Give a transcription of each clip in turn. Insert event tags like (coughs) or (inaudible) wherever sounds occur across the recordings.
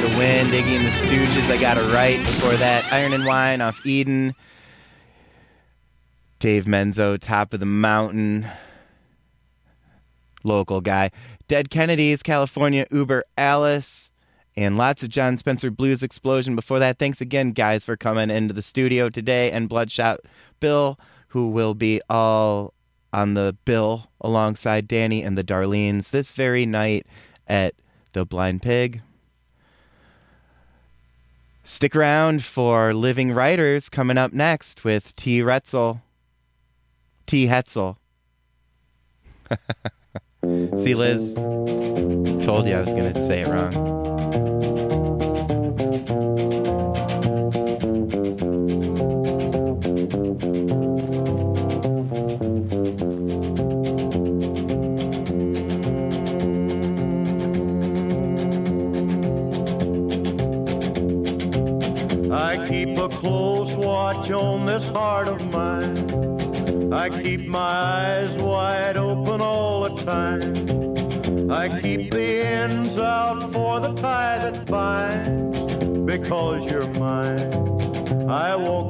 the Wind, Iggy and the Stooges. I got it right before that. Iron and Wine off Eden. Dave Menzo, Top of the Mountain. Local guy. Dead Kennedys, California, Über Alles. And lots of Jon Spencer Blues Explosion before that. Thanks again, guys, for coming into the studio today. And Bloodshot Bill, who will be all on the bill alongside Danny and the Darleans this very night at the Blind Pig. Stick around for Living Writers coming up next with T. Retzel. T. Hetzel. (laughs) See, Liz? Told you I was going to say it wrong. Watch on this heart of mine. I keep my eyes wide open all the time. I keep the ends out for the tie that binds. Because you're mine, I walk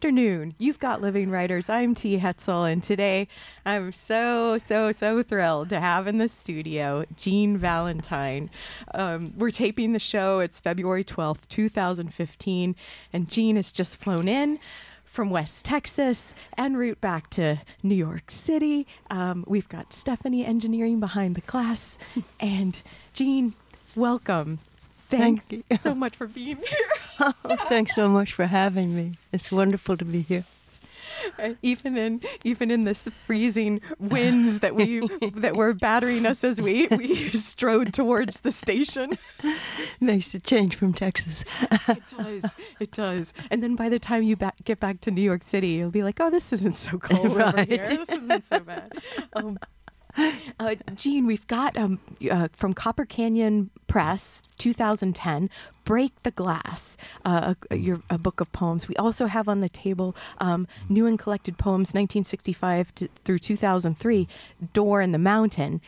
Afternoon. You've got Living Writers. I'm T. Hetzel, and today I'm so, so, so thrilled to have in the studio Jean Valentine. Um, we're taping the show. It's February 12th, 2015, and Jean has just flown in from West Texas en route back to New York City. Um, we've got Stephanie engineering behind the glass, (laughs) and Jean, welcome. Thanks Thank you. so much for being (laughs) here. Oh, thanks so much for having me. It's wonderful to be here. Uh, even in even in this freezing winds that we (laughs) that were battering us as we we (laughs) strode towards the station. Makes a change from Texas. It does, it does. And then by the time you back, get back to New York City, you'll be like, "Oh, this isn't so cold over Right. here. This isn't so bad." Um, (laughs) uh, Jean, we've got um, uh, from Copper Canyon Press, 2010, "Break the Glass," uh, a, your a book of poems. We also have on the table um, new and collected poems, 1965 to, through 2003, "Door in the Mountain."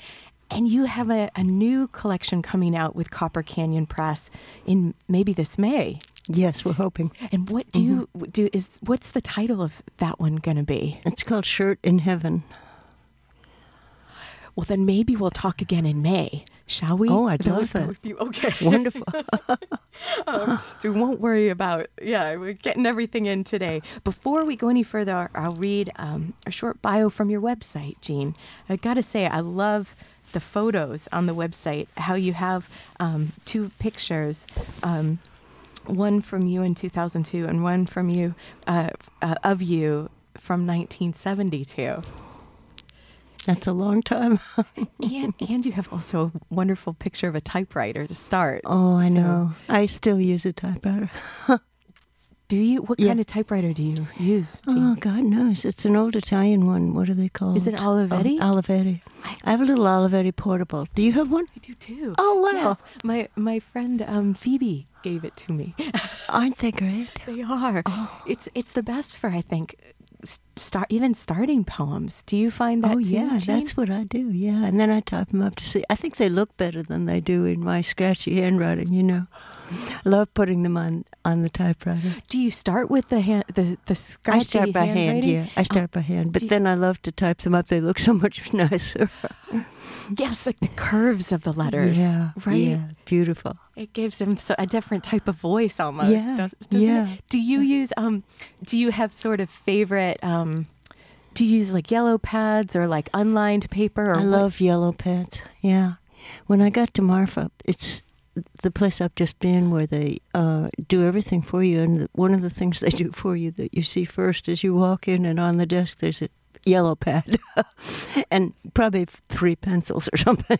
And you have a, a new collection coming out with Copper Canyon Press in maybe this May. Yes, we're hoping. And what do you do? Is what's the title of that one going to be? It's called Shirt in Heaven. Well, then maybe we'll talk again in May, shall we? Oh, I'd That love that. okay. (laughs) Wonderful. (laughs) Um, so we won't worry about, yeah, we're getting everything in today. Before we go any further, I'll read um, a short bio from your website, Jean. I got to say, I love the photos on the website, how you have um, two pictures. Um, one from you in 2002 and one from you uh, uh, of you from 1972 That's a long time. (laughs) and and you have also a wonderful picture of a typewriter to start oh, I So- know. I still use a typewriter. (laughs) Do you? What Yeah. kind of typewriter do you use? Oh? God knows. It's an old Italian one. What are they called? Is it Olivetti? Oh, Olivetti. I- have a little Olivetti portable. Do you have one? I do too. Oh, wow. Yes. My my friend um, Phoebe gave it to me. Aren't they great? (laughs) they are. Oh. It's it's the best for I think start even starting poems. Do you find that oh too? yeah, Jean? that's what I do. Yeah, and then I type them up to see. I think they look better than they do in my scratchy handwriting. You know, love putting them on on the typewriter. Do you start with the hand, the the scratchy I start by hand. Yeah, I start by hand. But then I love to type them up. They look so much (laughs) nicer. Yes, like the curves of the letters. Yeah, right. Yeah, beautiful. It gives them so, a different type of voice almost. Yeah, does- yeah. It? Do you use um? Do you have sort of favorite um? Do you use like yellow pads or like unlined paper? Or I what- love yellow pads. Yeah. When I got to Marfa, it's the place I've just been where they uh, do everything for you. And one of the things they do for you that you see first is you walk in and on the desk there's a yellow pad (laughs) and probably three pencils or something.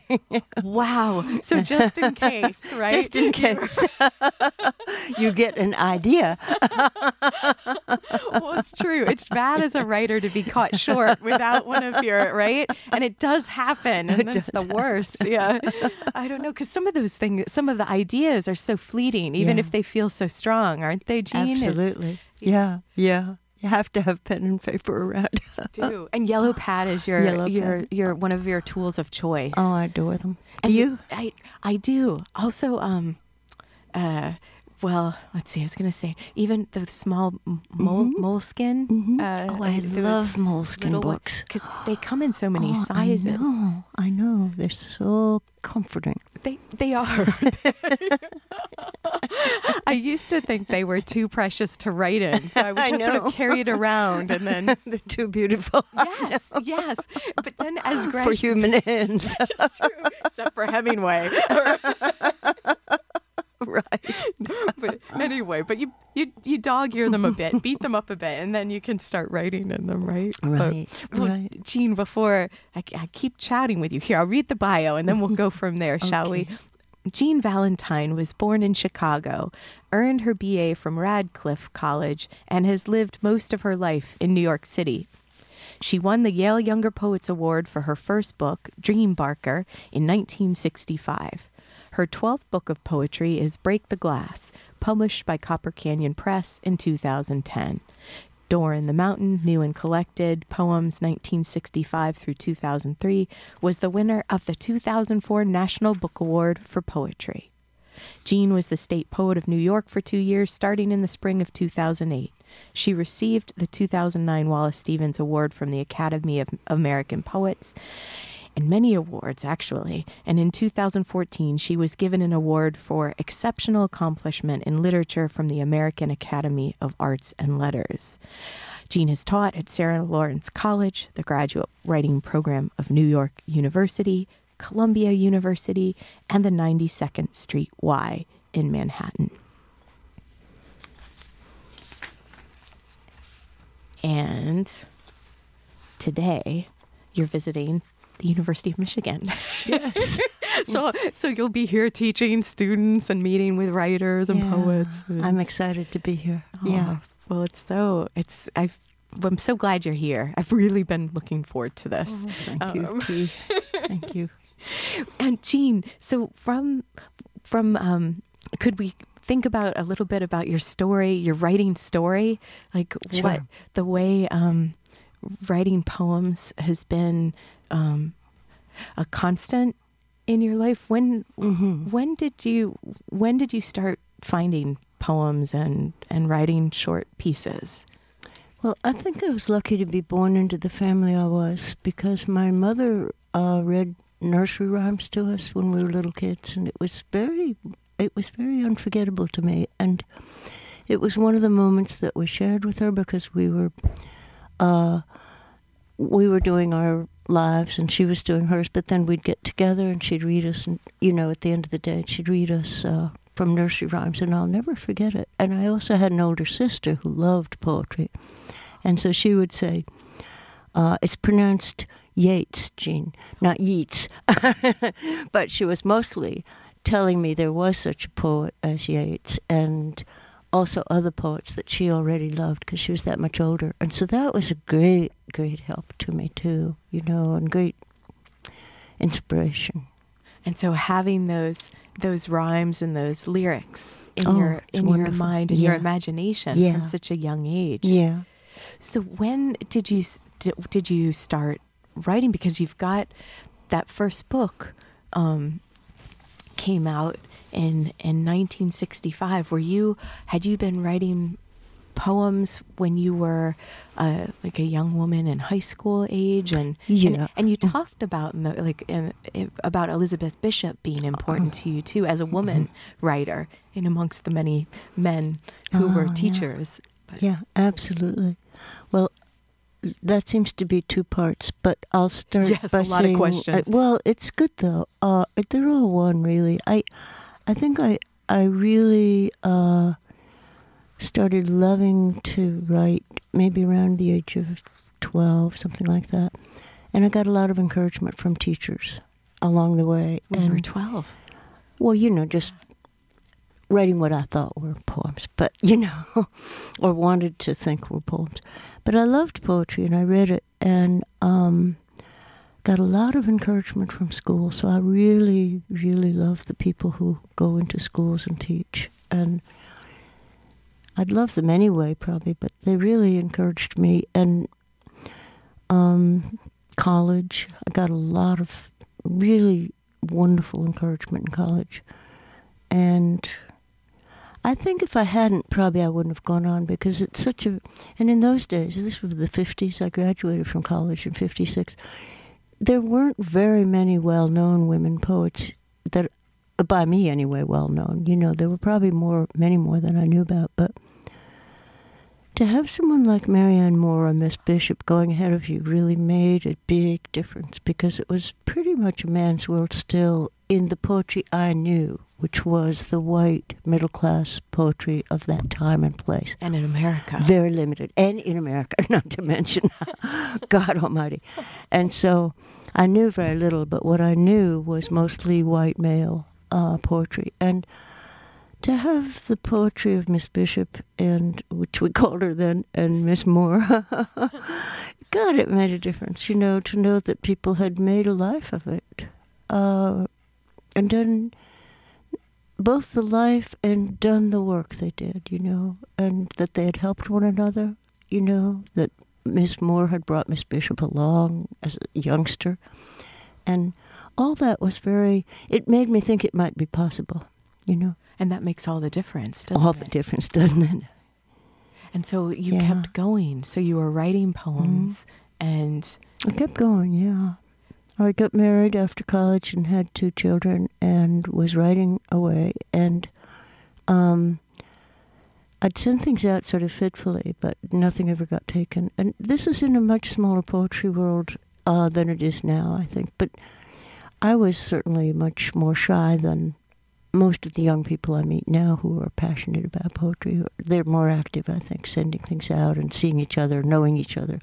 Wow. So just in (laughs) case, right? Just in case (laughs) you get an idea. well, it's true. It's bad as a writer to be caught short without one of your right, and it does happen, and that's the worst. Yeah, I don't know because some of those things, some of the ideas are so fleeting, even Yeah. if they feel so strong, aren't they, Jean? It's- Absolutely. Yeah, yeah. You have to have pen and paper around. (laughs) do. And yellow pad is your Yellow your pad. your one of your tools of choice. oh, I adore them. Do And you? I I do. Also, um, uh, well, let's see. I was gonna say even the small m- mole, Moleskine. Uh, oh, I love Moleskine books. because they come in so many Oh, sizes. I know. I know. They're so comforting. They they are. (laughs) I used to think they were too precious to write in, so I would (laughs) I just sort of carry it around, and then (laughs) They're too beautiful yes, yes. But then as for human hands. It's true, except for Hemingway. (laughs) right. (laughs) but anyway, but you you you dog ear them a bit, beat them up a bit, and then you can start writing in them, right? But- Right, well, right. Jean, before I, I keep chatting with you here, I'll read the bio and then we'll go from there, (laughs) shall we? Jean Valentine was born in Chicago, earned her BA from Radcliffe College, and has lived most of her life in New York City. She won the Yale Younger Poets Award for her first book, Dream Barker, in 1965. Her 12th book of poetry is Break the Glass, published by Copper Canyon Press in 2010. Door in the Mountain, New and Collected, Poems 1965 through 2003, was the winner of the 2004 National Book Award for Poetry. Jean was the state poet of New York for two years, starting in the spring of 2008. She received the 2009 Wallace Stevens Award from the Academy of American Poets, and many awards, actually. And in 2014, she was given an award for exceptional accomplishment in literature from the American Academy of Arts and Letters. Jean has taught at Sarah Lawrence College, the graduate writing program of New York University, Columbia University, and the 92nd Street Y in Manhattan. And today you're visiting the University of Michigan. (laughs) Yes. so so you'll be here teaching students and meeting with writers and poets. and- I'm excited to be here. Oh, Yeah. Well, it's so it's I've I'm so glad you're here. I've really been looking forward to this. Thank you, Um, T. (laughs) Thank you. And Jean, so from from um, could we think about a little bit about your story, your writing story, like Sure. what the way um, writing poems has been um, a constant in your life. When Mm-hmm. when did you when did you start finding poems and and writing short pieces? Well, I think I was lucky to be born into the family I was because my mother uh, read nursery rhymes to us when we were little kids, and it was very, it was very unforgettable to me. And it was one of the moments that we shared with her because we were, uh, we were doing our lives and she was doing hers. But then we'd get together and she'd read us, and you know, at the end of the day, she'd read us. Uh, from nursery rhymes, and I'll never forget it. And I also had an older sister who loved poetry. And so she would say, uh, it's pronounced Yates, Jean, not Yeats. (laughs) but she was mostly telling me there was such a poet as Yeats, and also other poets that she already loved because she was that much older. And so that was a great, great help to me too, you know, and great inspiration. And so having those those rhymes and those lyrics in Oh, your in your wonderful. mind and your imagination Yeah. from such a young age. Yeah. So when did you did, did you start writing? Because you've got that first book um, came out in in 1965. Were you had you been writing poems when you were uh, like a young woman in high school age and Yeah. and, and you talked about in the, like in, in- about Elizabeth Bishop being important to you too as a woman writer in amongst the many men who were Oh, yeah. teachers. But- Yeah, absolutely. Well, that seems to be two parts, but I'll start Yes, by a lot of questions. uh, well, it's good though. Uh, they're all one, really. I, I think I, I really uh, started loving to write maybe around the age of twelve, something like that, and I got a lot of encouragement from teachers along the way. When you were and 12. well, you know, just writing what I thought were poems, but you know, (laughs) or wanted to think were poems. But I loved poetry and I read it and um, got a lot of encouragement from school. So I really, really love the people who go into schools and teach. And I'd love them anyway, probably, but they really encouraged me. And um, college, I got a lot of really wonderful encouragement in college. And I think if I hadn't, probably I wouldn't have gone on because it's such a. And in those days, this was the 50s, I graduated from college in 56. There weren't very many well known women poets that, by me anyway, well known. You know, there were probably more, many more than I knew about, but to have someone like Marianne Moore or Miss Bishop going ahead of you really made a big difference because it was pretty much a man's world still in the poetry I knew, which was the white middle class poetry of that time and place. And in America. Very limited. And in America, (laughs) not to mention (laughs) God Almighty. And so I knew very little, but what I knew was mostly white male uh, poetry. And to have the poetry of Miss Bishop and which we (laughs) called her then and Miss Moore, (laughs) God, it made a difference. You know, to know that people had made a life of it, uh, and done both the life and done the work they did. You know, and that they had helped one another. You know that Miss Moore had brought Miss Bishop along as a youngster, and all that was very. It made me think it might be possible. You know And that makes all the difference, doesn't all it? the difference, doesn't it? And so you Yeah. kept going. So you were writing poems and I kept going, yeah. I got married after college and had two children and was writing away. And um, I'd send things out sort of fitfully, but nothing ever got taken. And this was in a much smaller poetry world uh, than it is now, I think. But I was certainly much more shy than most of the young people I meet now who are passionate about poetry. They're more active, I think, sending things out and seeing each other, knowing each other.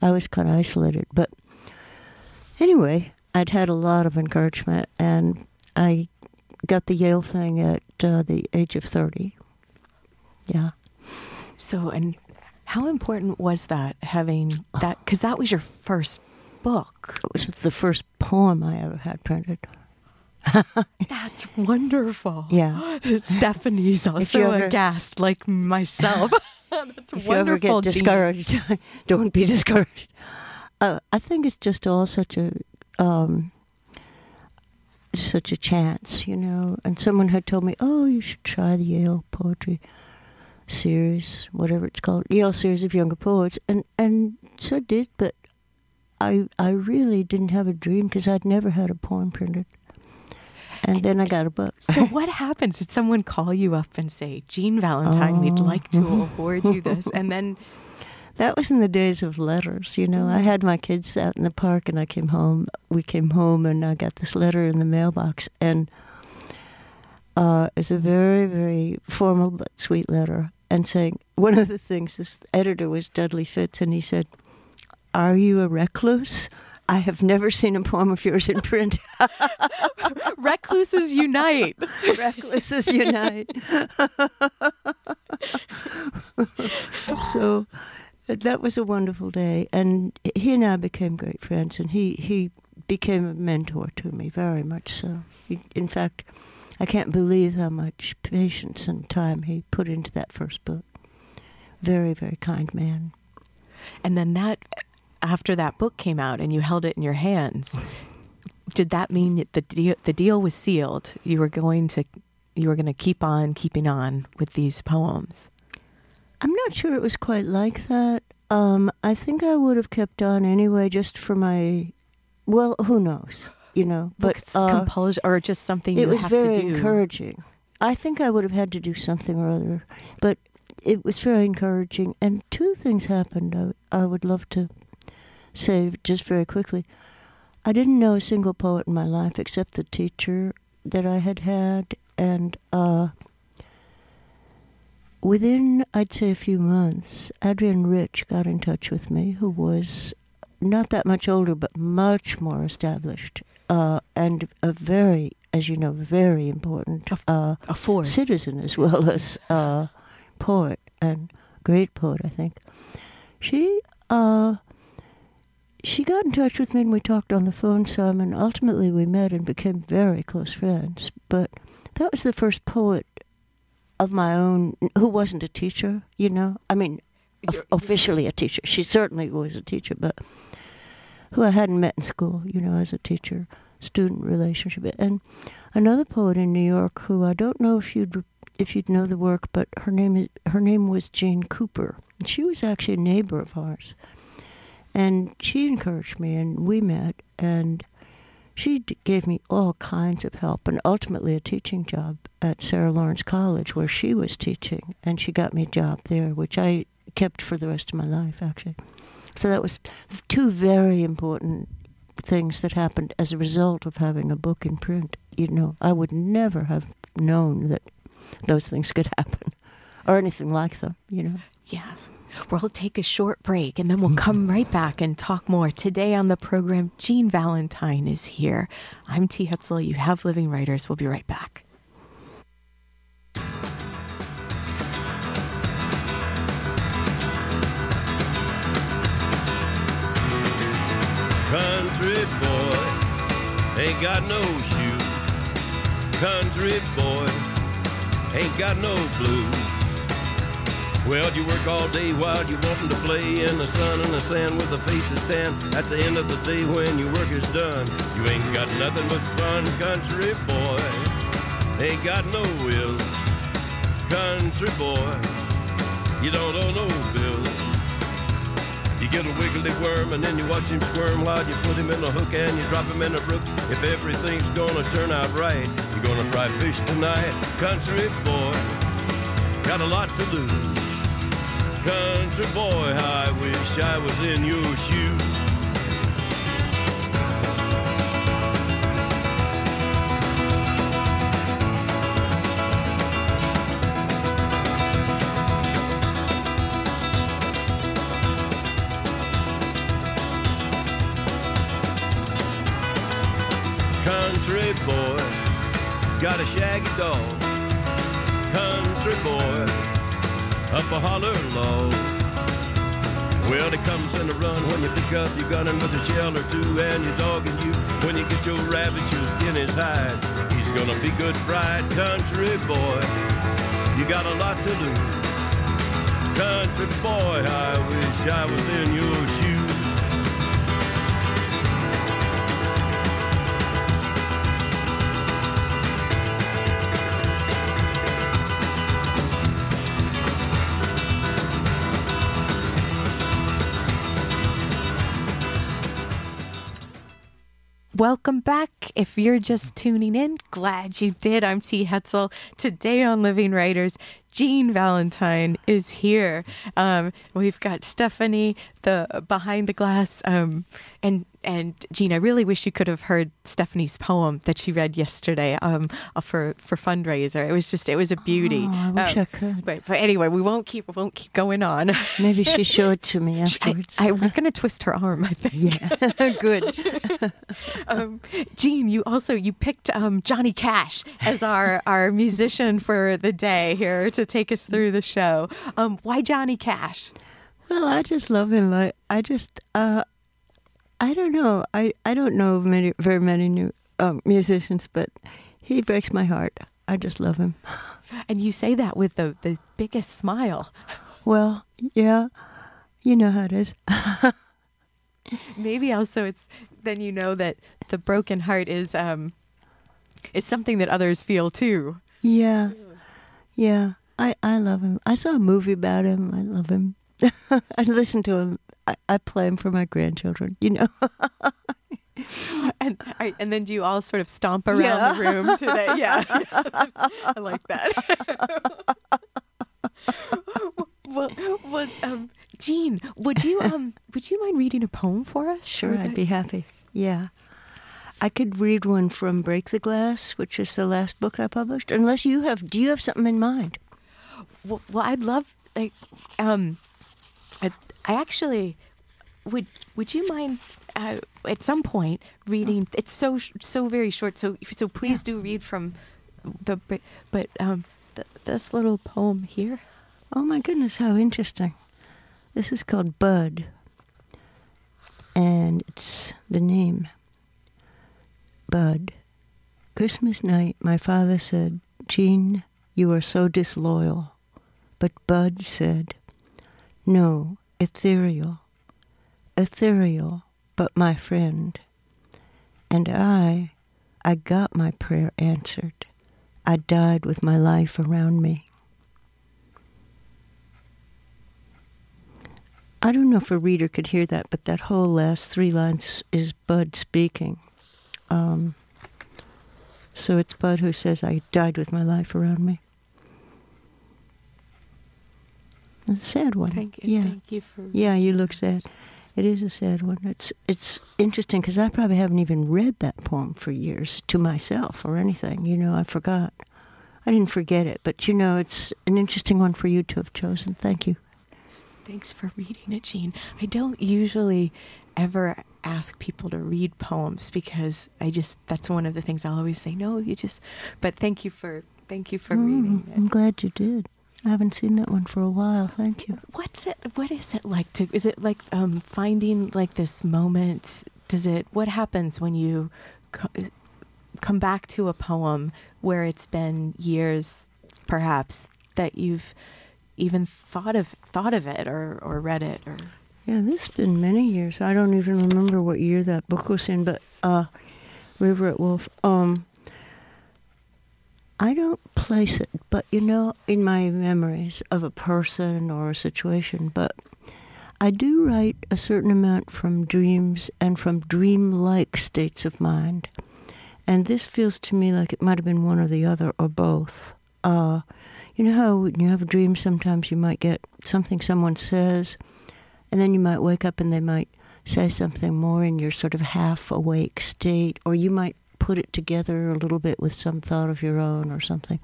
I was kind of isolated. But anyway, I'd had a lot of encouragement, and I got the Yale thing at uh, the age of 30. Yeah. so and how important was that having that cuz that was your first book. It was the first poem I ever had printed. (laughs) That's wonderful. Yeah. (gasps) Stephanie's also ever- aghast like myself. (laughs) (laughs) That's if wonderful. you ever get Jean. discouraged, don't be discouraged. Uh, I think it's just all such a um, such a chance, you know. And someone had told me, "Oh, you should try the Yale poetry series, whatever it's called, Yale series of younger poets." And and so I did, but I I really didn't have a dream because I'd never had a poem printed. And then I got a book. So (laughs) what happens? Did someone call you up and say, "Jean Valentine, we'd Oh. like to (laughs) award you this," and then That was in the days of letters, you know. I had my kids out in the park and I came home. We came home and I got this letter in the mailbox. And uh, it's a very, very formal but sweet letter. And saying, one of the things, this editor was Dudley Fitts, and he said, Are you a recluse? I have never seen a poem of yours in print. (laughs) recluses unite. Recluses unite. (laughs) so that was a wonderful day, and he and I became great friends, and he he became a mentor to me very much so. He, in fact, I can't believe how much patience and time he put into that first book. Very very kind man. And then that, after that book came out and you held it in your hands, did that mean that the deal, the deal was sealed? You were going to, you were going to keep on keeping on with these poems. I'm not sure it was quite like that. Um, I think I would have kept on anyway, just for my. Well, who knows? You know, but uh, compulsion or just something it you was have very to do. encouraging. I think I would have had to do something or other, but it was very encouraging. And two things happened. I, I would love to say just very quickly. I didn't know a single poet in my life except the teacher that I had had, and uh, within I'd say a few months, Adrienne Rich got in touch with me, who was not that much older, but much more established, uh, and a very, as you know, very important uh, A force. citizen as well as uh, poet and great poet, I think. She uh, she got in touch with me and we talked on the phone some, and ultimately we met and became very close friends. But that was the first poet of my own who wasn't a teacher, you know. I mean, of- officially a teacher. She certainly was a teacher, but who I hadn't met in school, you know, as a teacher student relationship. And another poet in New York who I don't know if you'd if you'd know the work, but her name is her name was Jane Cooper. And she was actually a neighbor of ours. And she encouraged me and we met and she d- gave me all kinds of help and ultimately a teaching job at Sarah Lawrence College where she was teaching and she got me a job there which I kept for the rest of my life actually. So that was two very important things that happened as a result of having a book in print. You know, I would never have known that those things could happen (laughs) or anything like them, you know. Yes. We'll take a short break and then we'll mm-hmm. come right back and talk more. Today on the program, Jean Valentine is here. I'm T. Hetzel. You have Living Writers. We'll be right back. Country boy ain't got no shoes. Country boy ain't got no blues. Well, you work all day while you're wanting to play in the sun and the sand with the faces tan. At the end of the day, when your work is done, you ain't got nothing but fun. Country boy ain't got no wills. Country boy, you don't owe no get a wiggly worm and then you watch him squirm while you put him in a hook and you drop him in a brook. If everything's gonna turn out right, you're gonna fry fish tonight. Country boy, got a lot to lose. Country boy, I wish I was in your shoes. Got a shaggy dog. Country boy, up a holler low. Well, it comes in a run when you pick up your gun and with a shell or two, and your dog and you. When you get your rabbit, your skin is hide. He's gonna be good fried, country boy. You got a lot to lose. Country boy, I wish I was in your shoes. Welcome back. If you're just tuning in, glad you did. I'm T. Hetzel. Today on Living Writers, Jean Valentine is here. Um, we've got Stephanie, the behind the glass, um, and and Jean. I really wish you could have heard Stephanie's poem that she read yesterday um, uh, for for fundraiser. It was just it was a beauty. Oh, I wish Um, I could. But, but anyway, we won't keep we won't keep going on. Maybe she (laughs) showed to me I, afterwards. I, we're gonna twist her arm. I think. yeah, (laughs) good. (laughs) um, Jean, you also you picked um, Johnny Cash as our our musician for the day here to take us through the show. Um, why Johnny Cash? Well, I just love him. I, I just, uh, I don't know. I, I don't know many, very many new um, musicians, but he breaks my heart. I just love him. And you say that with the the biggest smile. Well, yeah, You know how it is. Maybe also it's then you know that the broken heart is um is something that others feel too. Yeah. Yeah. I, I love him. I saw a movie about him. I love him. (laughs) I listen to him. I, I play him for my grandchildren, you know. (laughs) And I, and then do you all sort of stomp around Yeah. the room today? (laughs) Yeah, I like that. well, well, um, Jean, would you um would you mind reading a poem for us? Sure, I'd be happy. Yeah. I could read one from Break the Glass, which is the last book I published. Unless you have, do you have something in mind? Well, well, I'd love like um, I, I actually would. Would you mind uh, at some point reading? It's so so very short. So so please do read from the but, but um th- this little poem here. Oh my goodness, how interesting. This is called Bud. And it's the name. Bud. Christmas night, my father said, Jean, you are so disloyal. But Bud said, No, ethereal. Ethereal, but my friend. And I, I got my prayer answered. I died with my life around me. I don't know if a reader could hear that, but that whole last three lines is Bud speaking. Um, so it's Bud who says, I died with my life around me. It's a sad one. Thank you. Yeah. Thank you for. Yeah, you look sad. It is a sad one. It's it's interesting because I probably haven't even read that poem for years to myself or anything. You know, I forgot. I didn't forget it, but you know, it's an interesting one for you to have chosen. Thank you. Thanks for reading it, Jean. I don't usually ever ask people to read poems because I just that's one of the things I'll always say. No, you just. But thank you for thank you for reading Mm, I'm glad you did. I haven't seen that one for a while. Thank you. What's it? What is it like to? Is it like um, finding like this moment? Does it? What happens when you co- come back to a poem where it's been years, perhaps that you've even thought of thought of it or or read it or Yeah, this has been many years. I don't even remember what year that book was in, but uh, River at Wolf. Um, I don't place it, but you know, in my memories of a person or a situation, but I do write a certain amount from dreams and from dream-like states of mind. And this feels to me like it might have been one or the other or both. Uh, you know how when you have a dream, sometimes you might get something someone says, and then you might wake up and they might say something more in your sort of half awake state, or you might put it together a little bit with some thought of your own or something.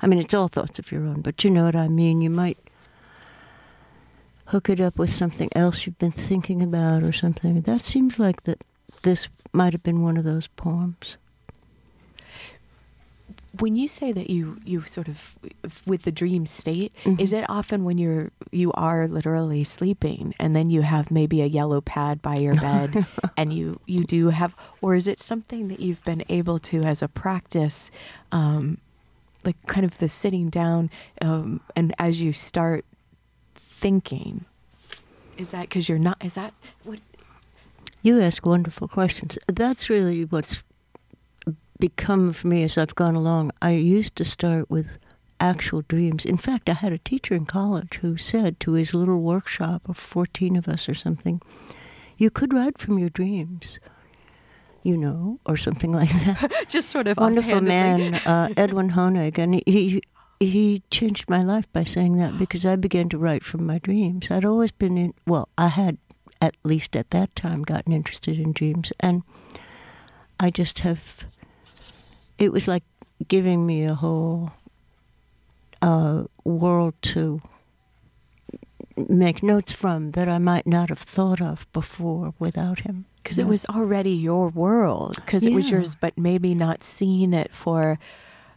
I mean, it's all thoughts of your own, but you know what I mean. You might hook it up with something else you've been thinking about or something. That seems like that this might have been one of those poems. When you say that you you sort of with the dream state Mhm. is it often when you're you are literally sleeping and then you have maybe a yellow pad by your bed (laughs) and you you do have or is it something that you've been able to as a practice um like kind of the sitting down um and as you start thinking is that because you're not is that what You ask wonderful questions. That's really what's become of me as I've gone along. I used to start with actual dreams. In fact, I had a teacher in college who said to his little workshop of 14 of us or something, you could write from your dreams, you know, or something like that. (laughs) just sort of Wonderful man, (laughs) uh, Edwin Honig, and he, he changed my life by saying that because I began to write from my dreams. I'd always been in, well, I had at least at that time gotten interested in dreams, and I just have. It was like giving me a whole uh, world to make notes from that I might not have thought of before without him. because Yeah. it was already your world because it was yours but maybe not seeing it for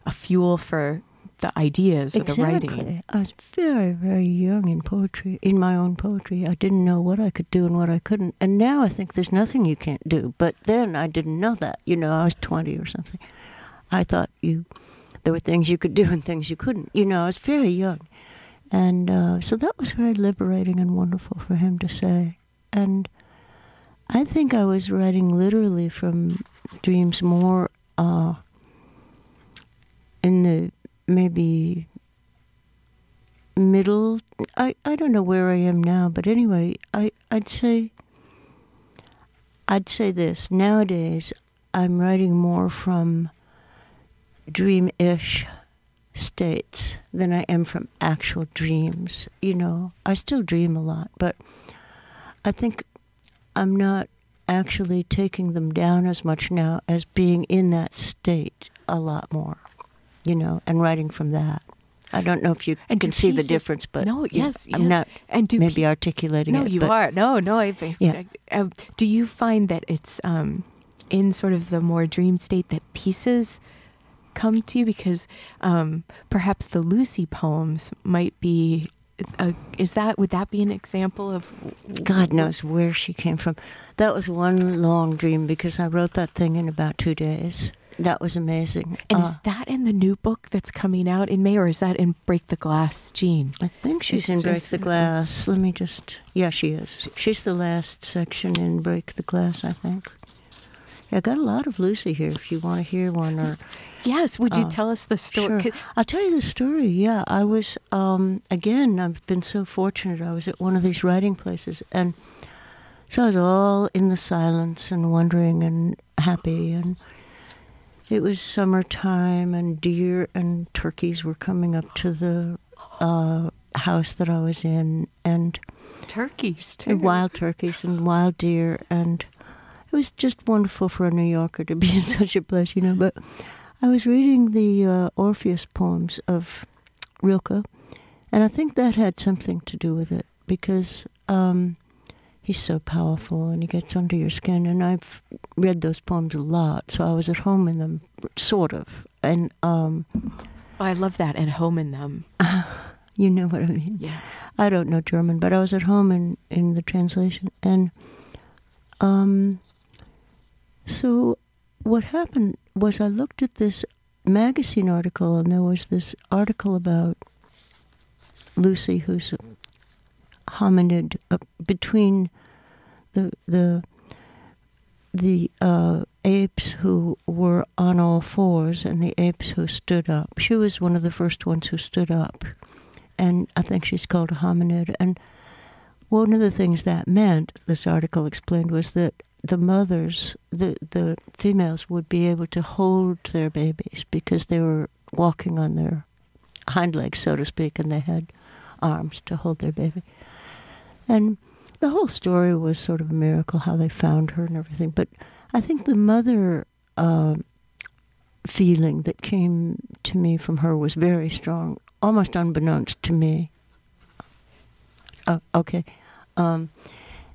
a fuel for the ideas or the writing Exactly. I was very, very young in poetry, in my own poetry. I didn't know what I could do and what I couldn't. And now I think there's nothing you can't do. But then I didn't know that. You know, I was 20 or something. I thought you, there were things you could do and things you couldn't. You know, I was very young. And uh, so that was very liberating and wonderful for him to say. And I think I was writing literally from dreams more uh, in the maybe middle. I, I don't know where I am now, but anyway, I, I'd say I'd say this. Nowadays, I'm writing more from dream ish states than I am from actual dreams. You know, I still dream a lot, but I think I'm not actually taking them down as much now as being in that state a lot more, you know, and writing from that. I don't know if you And can see the difference, but No, yeah, yes, I'm yeah. not And do maybe pe- articulating No, it. you but are. No, no. I, I, Yeah. I- uh, do you find that it's um, in sort of the more dream state that pieces come to you? Because um, perhaps the Lucy poems might be. Uh, is that would that be an example of? God knows where she came from. That was one long dream because I wrote that thing in about two days. That was amazing. And Uh, is that in the new book that's coming out in May, or is that in Break the Glass, Jean? I think she's in Break the Glass. Let me just. Yeah, she is. She's the last section in Break the Glass, I think. I got a lot of Lucy here if you want to hear one or. Yes. Would you Uh, tell us the story? Sure. I'll tell you the story. Yeah, I was um, again. I've been so fortunate. I was at one of these writing places, and so I was all in the silence and wondering and happy, and it was summertime, and deer and turkeys were coming up to the uh, house that I was in, and Turkeys too. and wild turkeys and wild deer and it was just wonderful for a New Yorker to be in (laughs) such a place, you know. But I was reading the uh, Orpheus poems of Rilke, and I think that had something to do with it because um, he's so powerful and he gets under your skin. And I've read those poems a lot, so I was at home in them, sort of. And um, Oh, I love that and home in them. (laughs) you know what I mean. Yes. I don't know German, but I was at home in, in the translation. And um, so what happened was I looked at this magazine article, and there was this article about Lucy, who's a hominid uh, between the the the uh, apes who were on all fours and the apes who stood up. She was one of the first ones who stood up and I think she's called a hominid. And one of the things that meant, this article explained, was that the mothers, the the females, would be able to hold their babies because they were walking on their hind legs, so to speak, and they had arms to hold their baby. And the whole story was sort of a miracle how they found her and everything. But I think the mother uh, feeling that came to me from her was very strong, almost unbeknownst to me. Oh, okay. Um,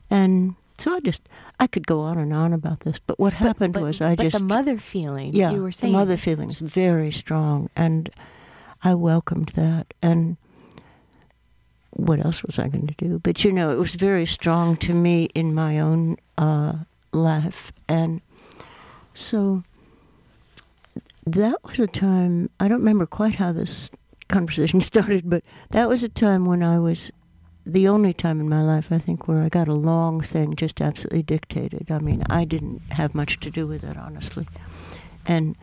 and so I just, I could go on and on about this, but what happened but, was I but just. the mother feeling. yeah, you were saying the mother feeling is very strong, and I welcomed that. And what else was I going to do? But you know, it was very strong to me in my own uh, life, and so that was a time. I don't remember quite how this conversation (laughs) started, but that was a time when I was the only time in my life, I think, where I got a long thing just absolutely dictated. I mean, I didn't have much to do with it, honestly. And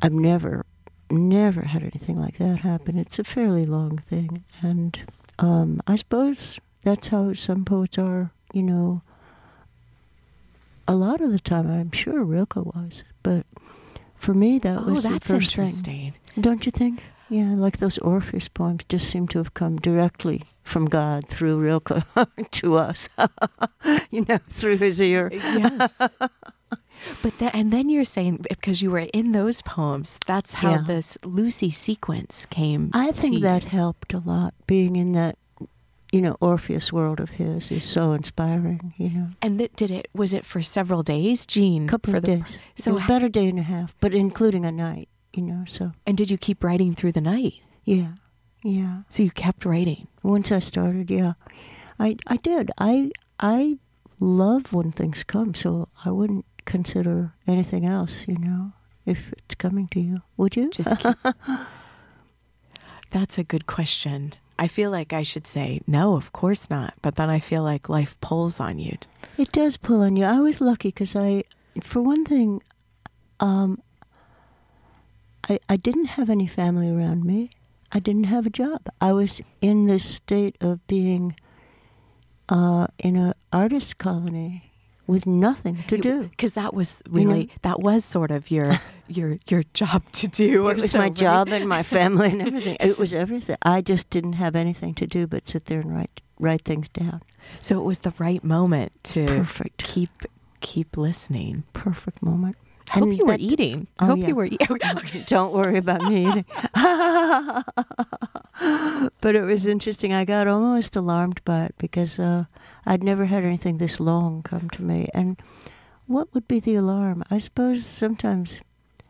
I've never, never had anything like that happen. It's a fairly long thing. And um, I suppose that's how some poets are, you know. A lot of the time, I'm sure Rilke was. But for me, that Oh, was the first thing. Don't you think? Yeah, like those Orpheus poems just seem to have come directly from God through Rilke (laughs) to us, (laughs) you know, through his ear. Uh, yes. (laughs) But then, and then you're saying because you were in those poems, that's how Yeah. this Lucy sequence came. I think that helped a lot. Being in that, you know, Orpheus world of his is so inspiring. You know, And that did it? Was it for several days, Jean? couple of the, days. So h- about a day and a half, but including a night. You know, so And did you keep writing through the night? yeah, yeah. So you kept writing. Once I started, yeah, I I did. I I love when things come, so I wouldn't consider anything else. You know, if it's coming to you, would you? Just keep. (laughs) That's a good question. I feel like I should say no, of course not. But then I feel like life pulls on you. It does pull on you. I was lucky because I, for one thing, um, I, I didn't have any family around me. I didn't have a job. I was in this state of being uh, in an artist colony with nothing to do. because that was You know? really that was sort of your (laughs) your your job to do. or It was so, my right? job and my family and (laughs) everything. It was everything. I just didn't have anything to do but sit there and write write things down. So it was the right moment to Perfect. keep keep listening. Perfect moment. I hope you were that- eating. I Oh, hope yeah. you were (laughs) eating. Don't worry about me eating. (laughs) but it was interesting. I got almost alarmed by it because uh, I'd never had anything this long come to me. And what would be the alarm? I suppose sometimes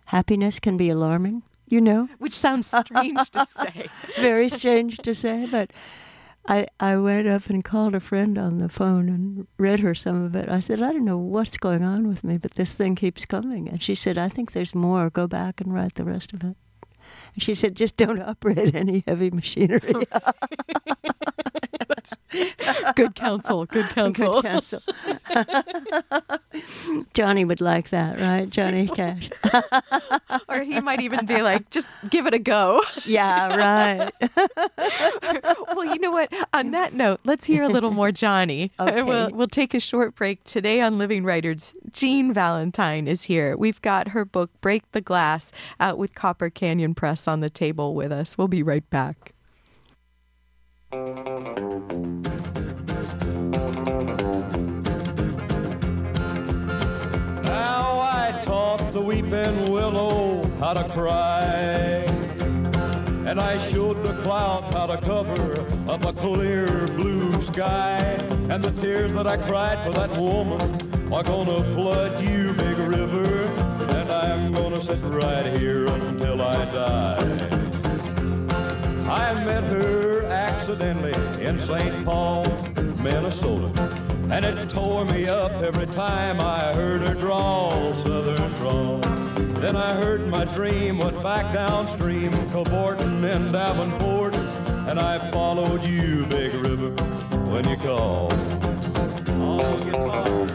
happiness can be alarming, you know? Which sounds strange to (laughs) say. Very strange to say, but I, I went up and called a friend on the phone and read her some of it. I said, I don't know what's going on with me, but this thing keeps coming. And she said, I think there's more. Go back and write the rest of it. And she said, just don't operate any heavy machinery. (laughs) Good counsel. Good counsel. Good counsel. (laughs) Johnny would like that, right? Johnny Cash. (laughs) or he might even be like, just give it a go. yeah, right. well, you know what? On that note, let's hear a little more Johnny. Okay. We'll, we'll take a short break. Today on Living Writers, Jean Valentine is here. We've got her book, Break the Glass, out with Copper Canyon Press on the table with us. We'll be right back. Now I taught the weeping willow how to cry. And I showed the clouds how to cover up a clear blue sky. And the tears that I cried for that woman are gonna flood you, big river. And I'm gonna sit right here until I die. I met her accidentally in St. Paul, Minnesota. And it tore me up every time I heard her drawl, southern drawl. Then I heard my dream went back downstream, cavorting in Davenport. And I followed you, Big River, when you called. Guitar,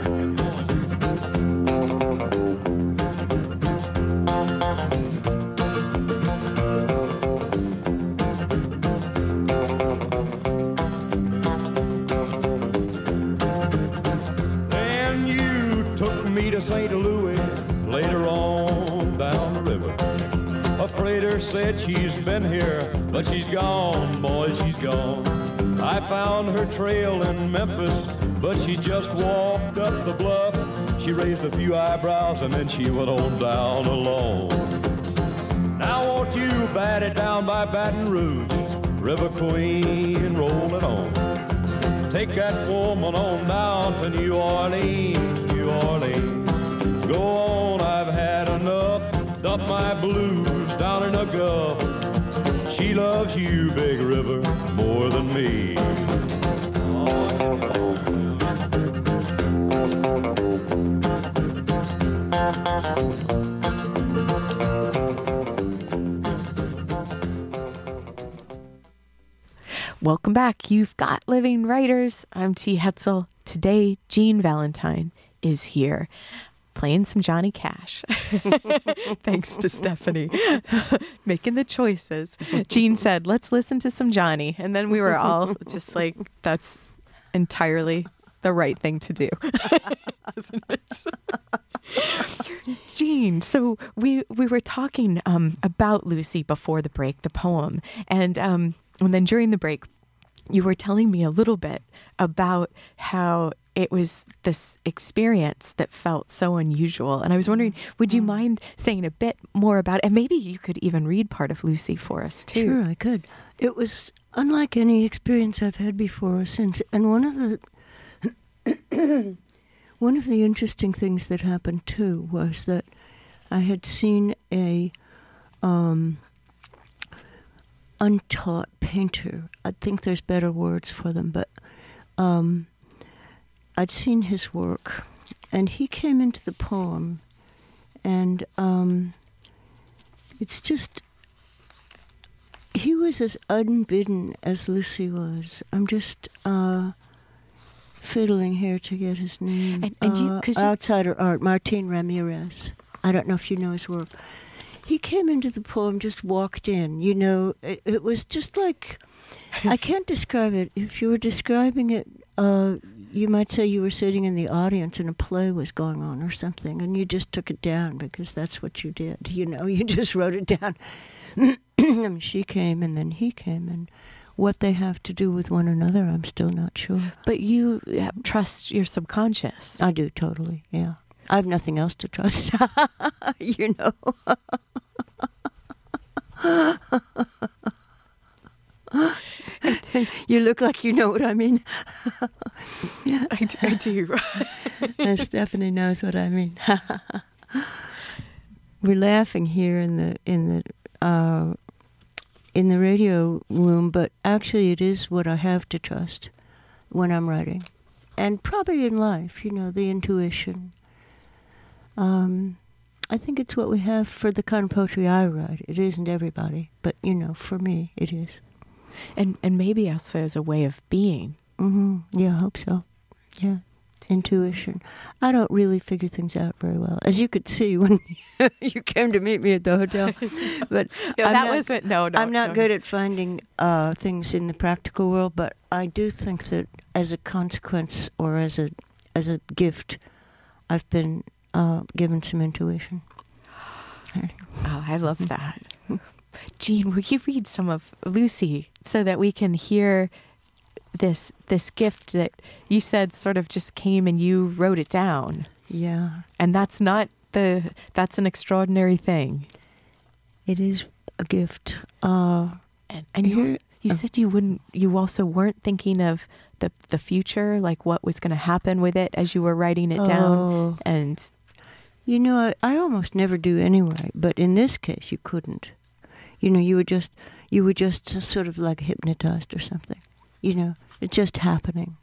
St. Louis later on down the river. A freighter said she's been here, but she's gone, boy, she's gone. I found her trail in Memphis, but she just walked up the bluff. She raised a few eyebrows and then she went on down alone. Now won't you bat it down by Baton Rouge, River Queen, roll it on. Take that woman on down to New Orleans, New Orleans. Go on, I've had enough. Dump my blues down in the Gulf. She loves you, Big River, more than me. Welcome back. You've got Living Writers. I'm T. Hetzel. Today, Jean Valentine is here playing some Johnny Cash. (laughs) Thanks to Stephanie (laughs) making the choices. Jean said, let's listen to some Johnny. And then we were all (laughs) just like, that's entirely the right thing to do. Isn't it? Jean, so we we were talking um, about Lucy before the break, the poem, and um, and then during the break, you were telling me a little bit about how it was this experience that felt so unusual, and I was wondering, would you mind saying a bit more about it? And maybe you could even read part of Lucy for us too. Sure, I could. It was unlike any experience I've had before or since. And one of the (coughs) one of the interesting things that happened too was that I had seen a um, untaught painter. I think there's better words for them, but um, I'd seen his work, and he came into the poem, and um, it's just he was as unbidden as Lucy was. I'm just uh, fiddling here to get his name. And- and you- Uh, you- outsider art, Martin Ramirez. I don't know if you know his work. He came into the poem, just walked in. You know, it, it was just like I (laughs) can't describe it. If you were describing it, uh, you might say you were sitting in the audience and a play was going on or something, and you just took it down because that's what you did. (laughs) You know, you just wrote it down. (clears throat) and she came, and then he came, and what they have to do with one another, I'm still not sure. But you uh, trust your subconscious. I do totally, yeah. I have nothing else to trust, (laughs) you know. (laughs) (laughs) you look like you know what I mean. (laughs) I, d- I do. (laughs) and Stephanie knows what I mean. We're laughing here in the in the uh, in the radio room, but actually, it is what I have to trust when I'm writing, and probably in life. You know, the intuition. Um, I think it's what we have for the kind of poetry I write. It isn't everybody, but you know, for me, it is. And and maybe also as a way of being. hmm Yeah, I hope so. Yeah. Intuition. I don't really figure things out very well, as you could see when (laughs) you came to meet me at the hotel. (laughs) But No, I'm that not- wasn't. No, no. I'm not no. good at finding uh, things in the practical world, but I do think that as a consequence or as a as a gift, I've been uh, given some intuition. Oh, I love that. Jean, will you read some of Lucy so that we can hear this this gift that you said sort of just came and you wrote it down, Yeah, and that's not the that's an extraordinary thing. it is a gift. Uh, And and you also, you said you wouldn't you also weren't thinking of the the future, like what was going to happen with it as you were writing it down, Oh. and You know, I, I almost never do anyway, but in this case, you couldn't. You know, you were just, you were just sort of like hypnotized or something. You know, it's just happening.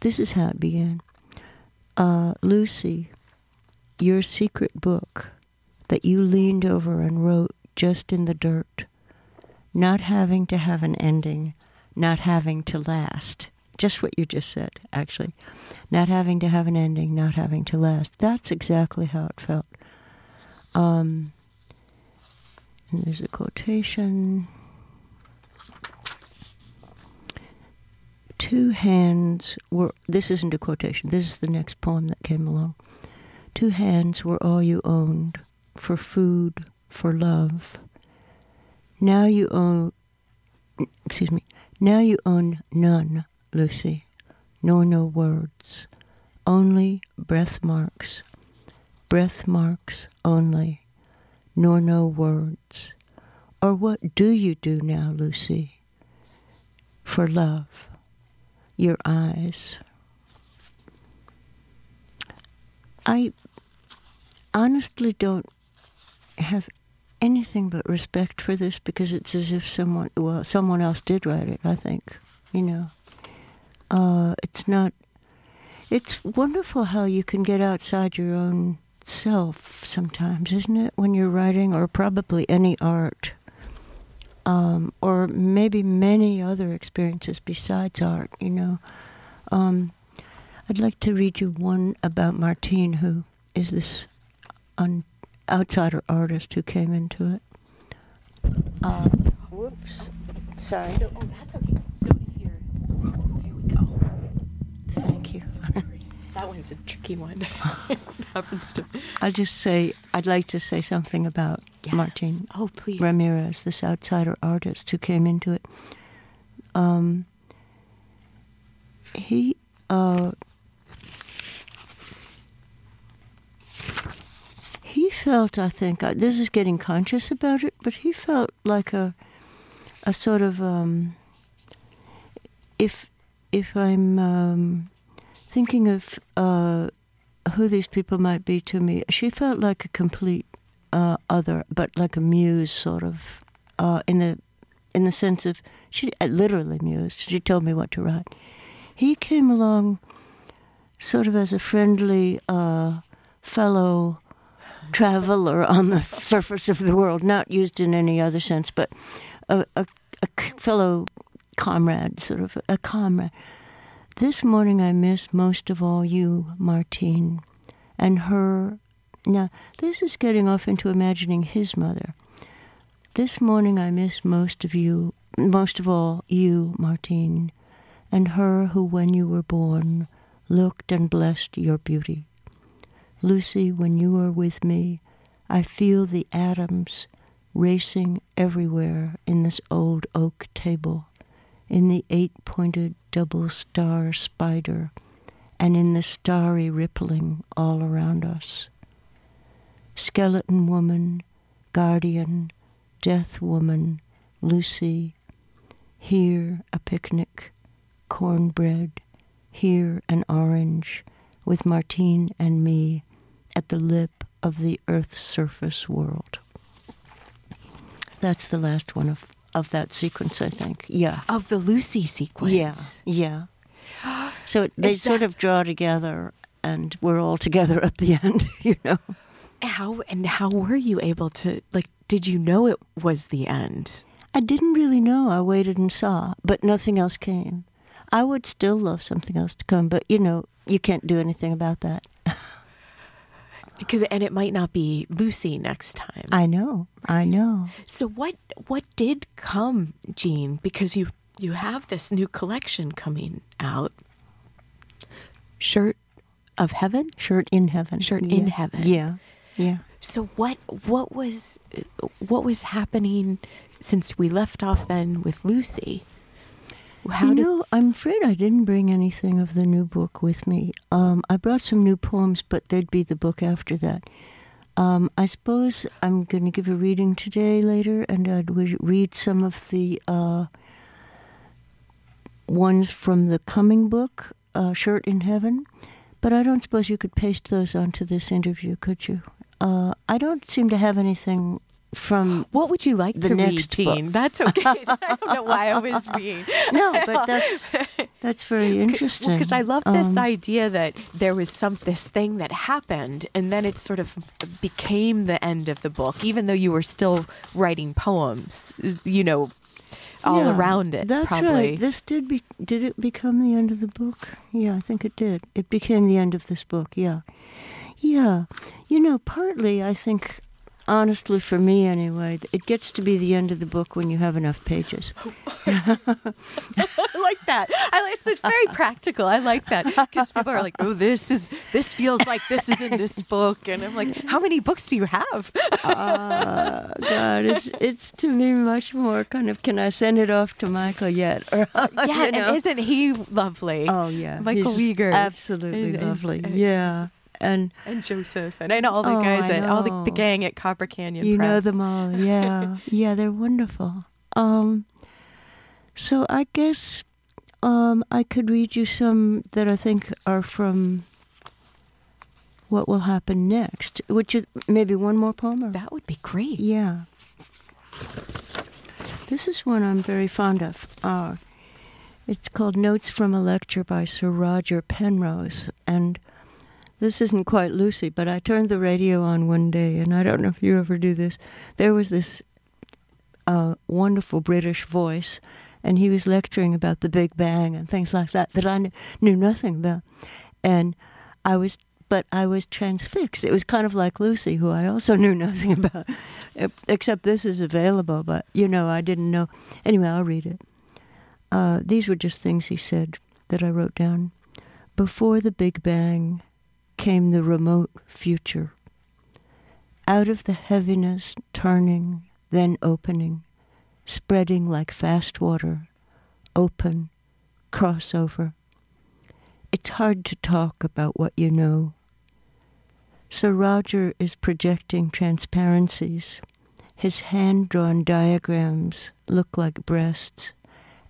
This is how it began. Uh, Lucy, your secret book that you leaned over and wrote just in the dirt, not having to have an ending, not having to last. Just what you just said, actually not having to have an ending, not having to last. That's exactly how it felt. Um, and there's a quotation. Two hands were, this isn't a quotation, this is the next poem that came along. Two hands were all you owned for food, for love. Now you own, excuse me, now you own none, Lucy nor no words, only breath marks, breath marks only, nor no words. Or what do you do now, Lucy? For love, your eyes. I honestly don't have anything but respect for this because it's as if someone, well, someone else did write it, I think, you know uh, it's not. It's wonderful how you can get outside your own self sometimes, isn't it? When you're writing, or probably any art, um, or maybe many other experiences besides art. You know, um, I'd like to read you one about Martine, who is this un- outsider artist who came into it. Uh, whoops. Sorry. So, oh, that's okay. So here, here we go. Thank you. (laughs) That one's a tricky one. (laughs) Happens to. I'll just say, I'd like to say something about Martin Oh, please. Ramirez, this outsider artist who came into it. Um, he, uh, he felt, I think, uh, this is getting conscious about it, but he felt like a, a sort of, um, if, if I'm um, thinking of uh, who these people might be to me, she felt like a complete uh, other, but like a muse, sort of, uh, in the in the sense of she uh, literally mused. She told me what to write. He came along, sort of as a friendly uh, fellow traveler on the surface of the world, not used in any other sense, but a fellow comrade, sort of a comrade. This morning I miss most of all you, Martine, and her. Now, this is getting off into imagining his mother. This morning I miss most of you, most of all you, Martine, and her who, when you were born, looked and blessed your beauty. Lucy, when you are with me, I feel the atoms racing everywhere in this old oak table, in the eight pointed double star spider, and in the starry rippling all around us. Skeleton woman, guardian, death woman, Lucy, here a picnic, cornbread, here an orange, with Martine and me at the lip of the Earth's surface world. That's the last one of, of that sequence, I think. Yeah. Of the Lucy sequence. Yeah, yeah. (gasps) So they Is sort of draw together, and we're all together at the (laughs) end, you know. How and how were you able to like? Did you know it was the end? I didn't really know. I waited and saw, but nothing else came. I would still love something else to come, but you know, you can't do anything about that. (laughs) Because and it might not be Lucy next time. I know. I know. So what what did come, Jean? Because you you have this new collection coming out. Shirt of Heaven. Shirt in heaven. Shirt Yeah. in heaven. Yeah. Yeah. So what what was what was happening since we left off then with Lucy? How you did know, I'm afraid I didn't bring anything of the new book with me. Um, I brought some new poems, but there'd be the book after that. Um, I suppose I'm going to give a reading today later, and I'd re- read some of the uh, ones from the coming book, uh, Shirt in Heaven. But I don't suppose you could paste those onto this interview, could you? Uh, I don't seem to have anything from what would you like to read, book. That's okay. (laughs) (laughs) I don't know why I was being no, but that's (laughs) that's very interesting. Because I love this Um, idea that there was some this thing that happened, and then it sort of became the end of the book, even though you were still writing poems. You know, all Yeah, around it. That's probably. right. This did be did it become the end of the book? Yeah, I think it did. It became the end of this book. Yeah, yeah. You know, partly I think, honestly, for me anyway, it gets to be the end of the book when you have enough pages. (laughs) I like that. I like it's very practical. I like that because people are like, "Oh, this is this feels like this is in this book," and I'm like, "How many books do you have?" Uh, God, it's it's to me much more kind of. Can I send it off to Michael yet? Or, (laughs) yeah, you know? and isn't he lovely? Oh yeah, Michael he's absolutely And- and- lovely. and- yeah, and and Joseph and, and all the Oh, guys I at all the, the gang at Copper Canyon. you know them all. (laughs) Yeah, yeah, they're wonderful. Um, so I guess um, I could read you some that I think are from what will happen next, which is maybe one more poem. Or? That would be great. Yeah. This is one I'm very fond of. Uh, it's called Notes from a Lecture by Sir Roger Penrose. And this isn't quite Lucy, but I turned the radio on one day, and I don't know if you ever do this. There was this uh, wonderful British voice, and he was lecturing about the Big Bang and things like that that I kn- knew nothing about. And I was, but I was transfixed. It was kind of like Lucy, who I also (laughs) knew nothing about, except this is available, but you know, I didn't know. Anyway, I'll read it. Uh, these were just things he said that I wrote down. Before the Big Bang came the remote future. Out of the heaviness, turning, then opening, spreading like fast water, open, crossover. It's hard to talk about what you know. Sir Roger is projecting transparencies. His hand drawn diagrams look like breasts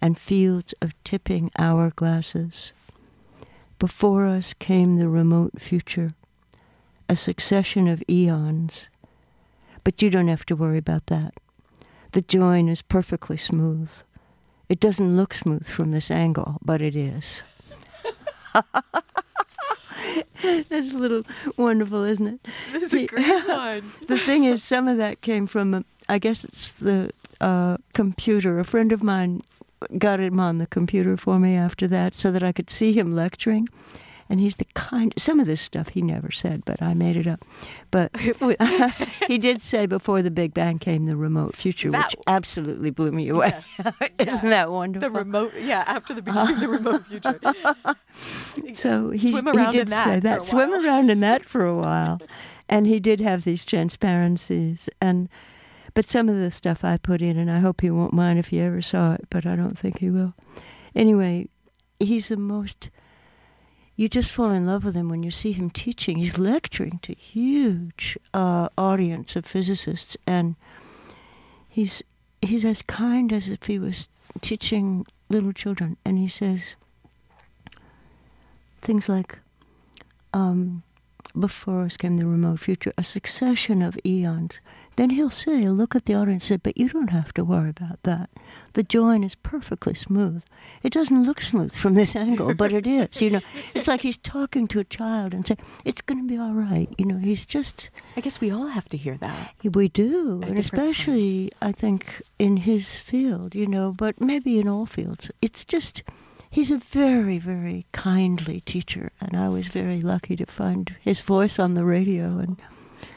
and fields of tipping hourglasses. Before us came the remote future, a succession of eons. But you don't have to worry about that. The join is perfectly smooth. It doesn't look smooth from this angle, but it is. (laughs) That's a little wonderful, isn't it? That's a great (laughs) one. the thing is, some of that came from, a, I guess it's the uh, computer. A friend of mine got him on the computer for me after that so that I could see him lecturing. And he's the kind, some of this stuff he never said, but I made it up. But (laughs) (laughs) he did say before the Big Bang came the remote future, That- which absolutely blew me away. Yes. (laughs) Isn't that wonderful? the remote, yeah, after the beginning of the remote future. So he, Swim he around did in that say that. Swim around in that for a while, and he did have these transparencies. And but some of the stuff I put in, and I hope he won't mind if he ever saw it, but I don't think he will. Anyway, he's the most. You just fall in love with him when you see him teaching. He's lecturing to huge uh, audience of physicists, and he's he's as kind as if he was teaching little children. And he says things like, um, before us came the remote future, a succession of eons. Then he'll say, look at the audience and say, but you don't have to worry about that. The join is perfectly smooth. It doesn't look smooth from this (laughs) angle, but it is. You know, it's like he's talking to a child and saying, it's going to be all right. You know, he's just, I guess we all have to hear that. we do, and especially I think in his field, you know, but maybe in all fields. It's just he's a very, very kindly teacher, and I was very lucky to find his voice on the radio. And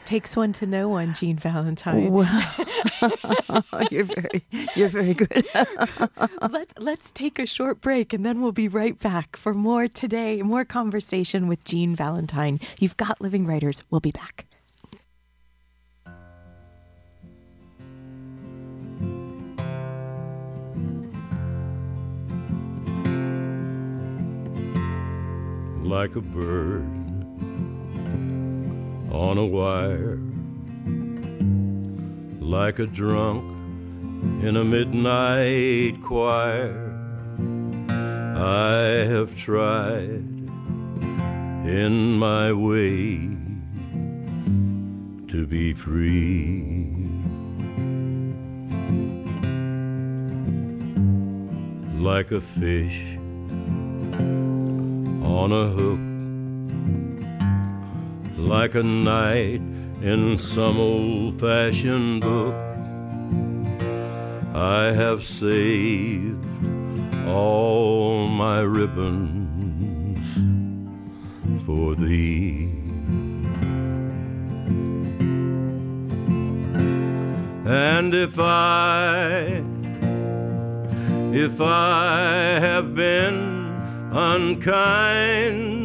Takes one to know one, Jean Valentine. wow, (laughs) you're very, you're very good. (laughs) Let's let's take a short break and then we'll be right back for more today, more conversation with Jean Valentine. You've got living writers. We'll be back. like a bird on a wire, like a drunk in a midnight choir. I have tried in my way to be free. Like a fish on a hook like a knight in some old fashioned book. I have saved all my ribbons for thee. And if I, if I have been unkind,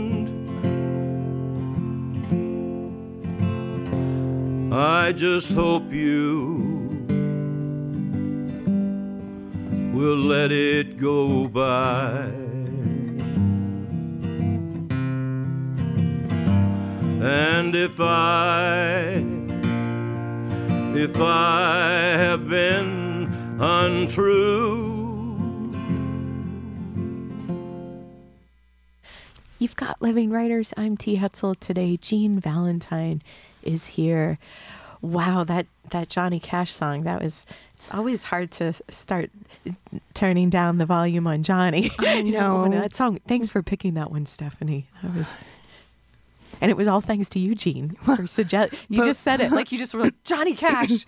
I just hope you will let it go by. And if I, if I have been untrue, You've got living writers. I'm T. Hetzel today. Jean Valentine is here. Wow, that that Johnny Cash song. That was. It's always hard to start turning down the volume on Johnny. I (laughs) You know. that song. Thanks for picking that one, Stephanie. That was. And it was all thanks to you, Jean, (laughs) for suggest. You But- just said it like you just were like (laughs) Johnny Cash.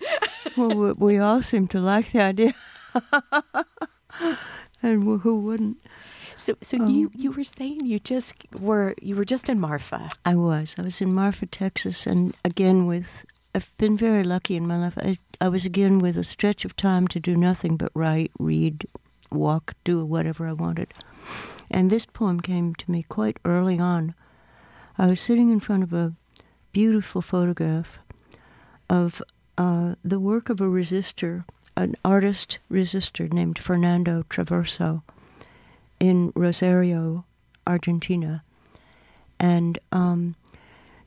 well, we, all seem to like the idea, and wh- who wouldn't? So, so you you were saying you just were you were just in Marfa. I was. I was in Marfa, Texas, and again with. I've been very lucky in my life. I, I was again with a stretch of time to do nothing but write, read, walk, do whatever I wanted. And this poem came to me quite early on. I was sitting in front of a beautiful photograph of uh, the work of a resistor, an artist resistor named Fernando Traverso in Rosario, Argentina. And um,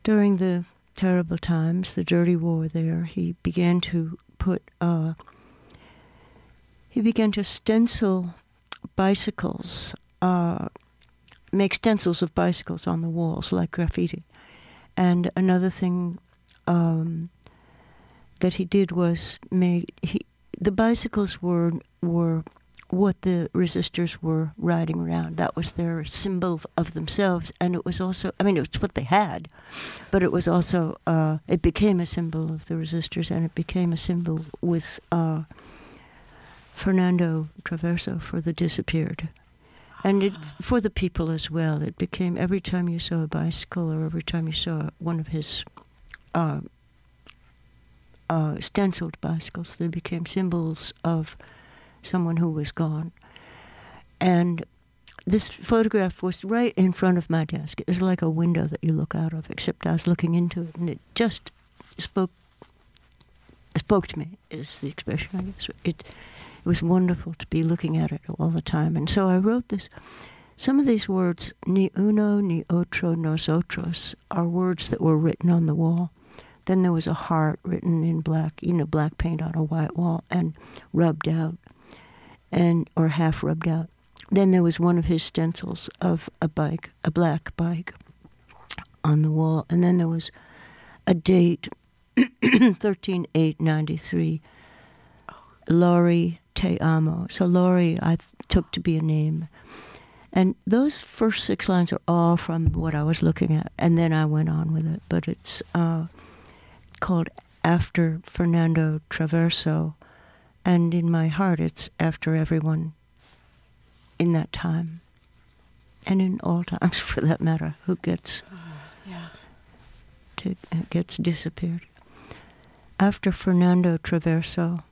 during the terrible times, the dirty war there, he began to put, uh, he began to stencil bicycles, uh, make stencils of bicycles on the walls like graffiti. And another thing um, that he did was make he, the bicycles were were what the resistors were riding around. That was their symbol of themselves, and it was also I mean it was what they had, but it was also uh, it became a symbol of the resistors, and it became a symbol with uh, Fernando Traverso for the disappeared. And it, for the people as well, it became every time you saw a bicycle or every time you saw one of his uh, uh, stenciled bicycles, they became symbols of someone who was gone. And this photograph was right in front of my desk. It was like a window that you look out of, except I was looking into it, and it just spoke spoke to me. Is the expression I guess. It it was wonderful to be looking at it all the time, and so I wrote this. Some of these words, ni uno, ni otro, nosotros, are words that were written on the wall. Then there was a heart written in black, you know, black paint on a white wall and rubbed out, and or half rubbed out. Then there was one of his stencils of a bike, a black bike, on the wall, and then there was a date, (coughs) thirteen eight ninety three. Laurie Te Amo. So Laurie I took to be a name. And those first six lines are all from what I was looking at, and then I went on with it. But it's uh, called After Fernando Traverso, and in my heart, it's after everyone in that time, and in all times (laughs) for that matter, who gets Yes. to, uh, gets disappeared. After Fernando Traverso,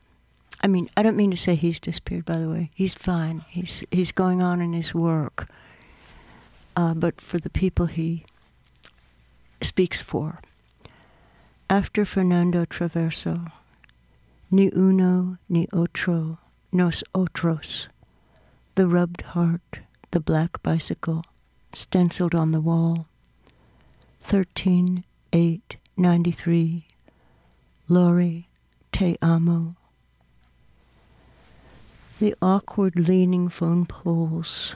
I mean, I don't mean to say he's disappeared. By the way, he's fine. He's he's going on in his work. Uh, but for the people he speaks for. After Fernando Traverso, ni uno ni otro, nos otros, the rubbed heart, the black bicycle, stenciled on the wall, 13 8 93, Lori Te Amo. The awkward leaning phone poles,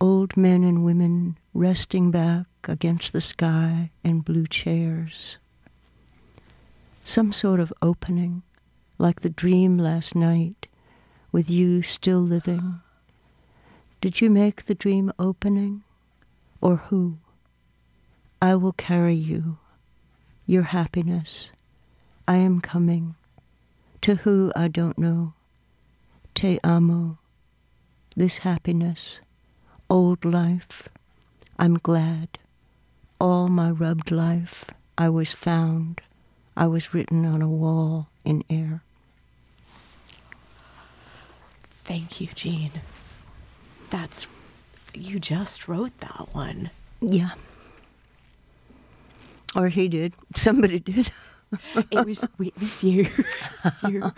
old men and women resting back against the sky in blue chairs. Some sort of opening, like the dream last night, with you still living. Did you make the dream opening, or who? I will carry you, your happiness. I am coming. To who I don't know. Te amo. This happiness. Old life. I'm glad. All my rubbed life. I was found. I was written on a wall in air. Thank you, Jean. That's you just wrote that one. Yeah. Or he did. Somebody did. It was (laughs) it was you. (laughs) It's you.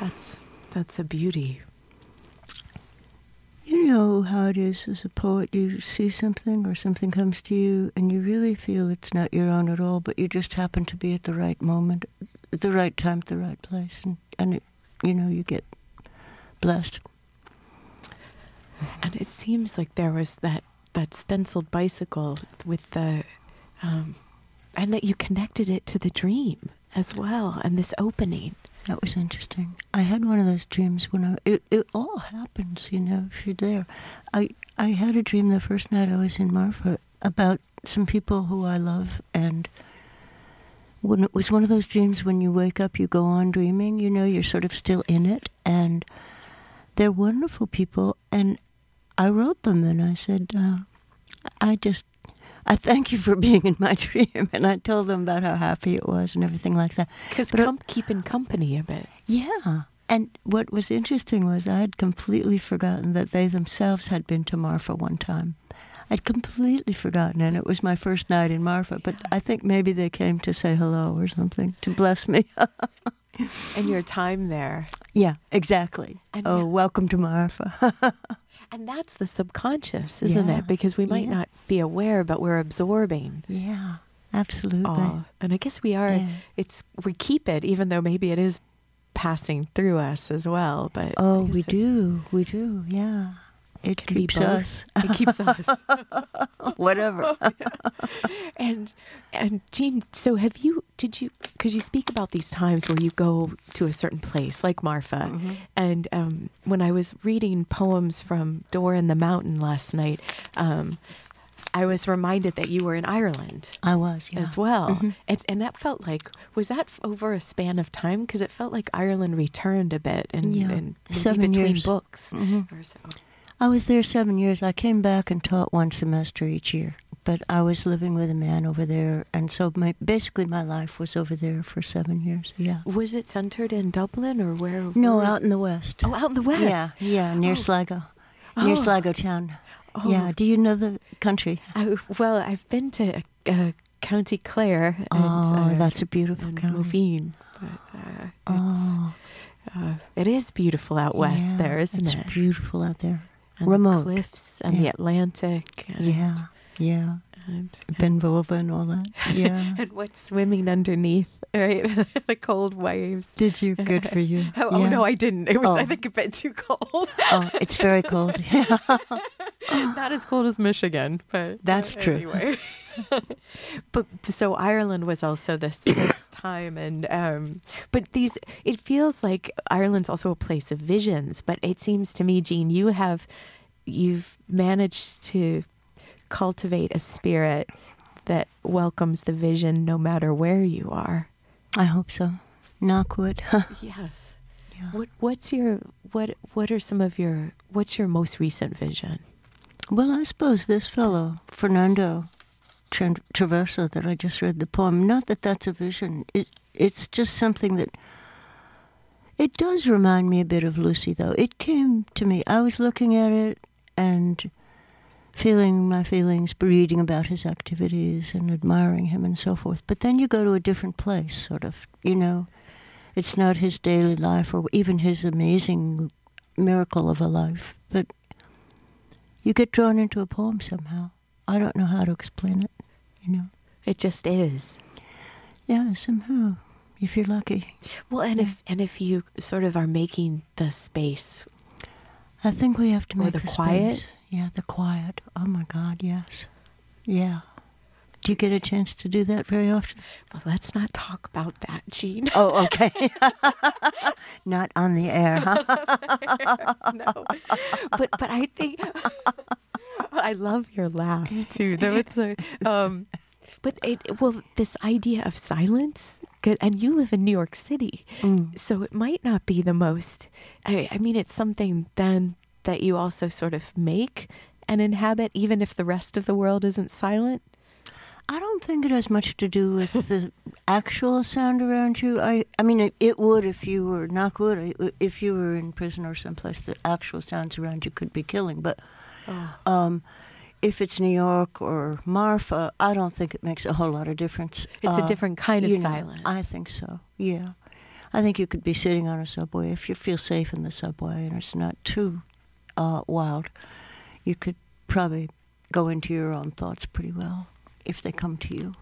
That's that's a beauty. You know how it is as a poet. You see something or something comes to you and you really feel it's not your own at all, but you just happen to be at the right moment, at the right time, at the right place. And, and it, you know, you get blessed. And it seems like there was that that stenciled bicycle with the um and that you connected it to the dream as well and this opening. That was interesting. I had one of those dreams when I. It, it all happens, you know, if you're there. I, I had a dream the first night I was in Marfa about some people who I love, and when it was one of those dreams when you wake up, you go on dreaming, you know, you're sort of still in it, and they're wonderful people. And I wrote them and I said, uh, I just. I thank you for (laughs) being in my dream, and I told them about how happy it was and everything like that. Because com- keeping company a bit. yeah. And what was interesting was I had completely forgotten that they themselves had been to Marfa one time. I'd completely forgotten, and it was my first night in Marfa. But I think maybe they came to say hello or something to bless me. (laughs) And your time there. yeah, exactly. And oh, welcome to Marfa. (laughs) And that's the subconscious, isn't Yeah. it? Because we might Yeah. not be aware, but we're absorbing. yeah, absolutely. all. And I guess we are. Yeah. It's we keep it, even though maybe it is passing through us as well. But Oh, we do. We do. Yeah. It can be keeps both. us. It keeps us. (laughs) Whatever. (laughs) and and Jean, so have you? Did you? Because you speak about these times where you go to a certain place, like Marfa. Mm-hmm. And um, when I was reading poems from Door in the Mountain last night, um, I was reminded that you were in Ireland I was, yeah. as well, Mm-hmm. and, and that felt like was that over a span of time? Because it felt like Ireland returned a bit, and, Yeah, and seven between years. books Mhm. or so. I was there seven years. I came back and taught one semester each year. But I was living with a man over there, and so my basically my life was over there for seven years. Yeah. Was it centered in Dublin or where? No, where- out in the west. Oh, out in the west. Yeah, yeah, near Oh. Sligo, near Oh. Sligo town. Oh. Yeah. Do you know the country? I, well, I've been to uh, County Clare. And, oh, uh, that's a beautiful and county. Moveen. But, uh, it's, Oh, uh, it is beautiful out west yeah, there, isn't it's it? beautiful out there. And the cliffs and the Atlantic. And, Yeah, yeah. And, Ben Bulben and all that. (laughs) Yeah. and what's swimming underneath, right? (laughs) the cold waves. Did you? Good for you. (laughs) Oh, oh, no, I didn't. It was, I Oh. think, a bit too cold. Oh, it's very cold. Not as cold as Michigan, but That's uh, true. Anyway. But so Ireland was also this this (coughs) time, and um, but these it feels like Ireland's also a place of visions. But it seems to me, Jean, you have you've managed to cultivate a spirit that welcomes the vision no matter where you are. I hope so. Knockwood. (laughs) Yes. Yeah. What what's your what what are some of your what's your most recent vision? Well, I suppose this fellow, Fernando Tra- Traverso, that I just read the poem, not that that's a vision, it, it's just something that. It does remind me a bit of Lucy, though. It came to me. I was looking at it and feeling my feelings, reading about his activities and admiring him and so forth. But then you go to a different place, sort of, you know. It's not his daily life or even his amazing miracle of a life, but you get drawn into a poem somehow. I don't know how to explain it, you know. It just is. Yeah, somehow, if you're lucky. Well, and if and if you sort of are making the space, I think we have to make the the quiet? space. Yeah, the quiet. Oh my God, yes. Yeah. Do you get a chance to do that very often? well, let's not talk about that, Jean. Oh, okay. (laughs) Not on the air, huh? (laughs) no, but but I think (laughs) I love your laugh too. That was so, (laughs) um, but it well, this idea of silence, 'cause- and you live in New York City, Mm. so it might not be the most. I, I mean, it's something then that you also sort of make and inhabit, even if the rest of the world isn't silent. I don't think it has much to do with (laughs) the actual sound around you. I, I mean, it, it would if you were wood. it- If you were in prison or someplace, the actual sounds around you could be killing. But um, if it's New York or Marfa, I don't think it makes a whole lot of difference. It's a Uh, different kind of you know, silence. I think so. Yeah, I think you could be sitting on a subway if you feel safe in the subway and it's not too uh, wild. You could probably go into your own thoughts pretty well if they come to you.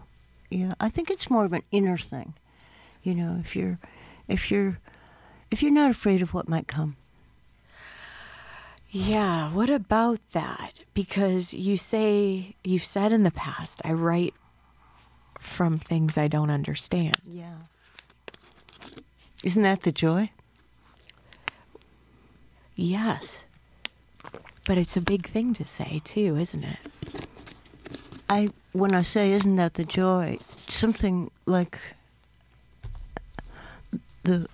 Yeah, I think it's more of an inner thing. You know, if you're, if you're, if you're not afraid of what might come. Yeah, what about that? Because you say, you've said in the past, I write from things I don't understand. Yeah. Isn't that the joy? Yes. But it's a big thing to say, too, isn't it? I when I say isn't that the joy, something like the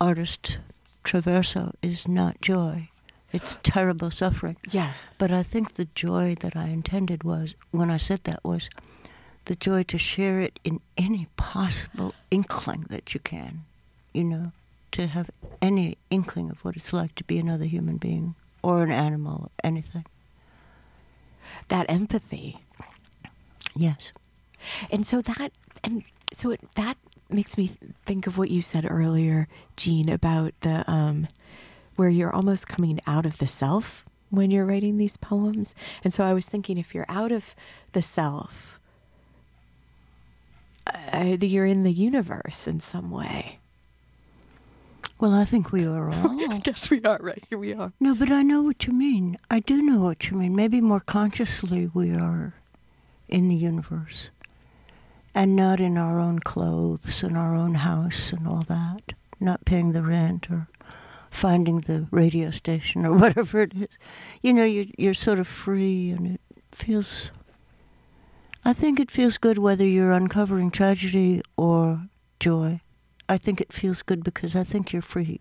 artist Traverso is not joy. It's terrible suffering. Yes. But I think the joy that I intended was when I said that was the joy to share it in any possible inkling that you can. You know, to have any inkling of what it's like to be another human being or an animal, anything. That empathy. Yes. And so that, and so it, that makes me think of what you said earlier, Jean, about the, um, where you're almost coming out of the self when you're writing these poems. And so I was thinking if you're out of the self, uh, you're in the universe in some way. Well, I think we are (laughs) all. I guess we are, right? Here we are. No, but I know what you mean. I do know what you mean. Maybe more consciously we are in the universe and not in our own clothes and our own house and all that, not paying the rent or finding the radio station or (laughs) whatever it is. You know, you're, you're sort of free and it feels I think it feels good whether you're uncovering tragedy or joy. I think it feels good because I think you're free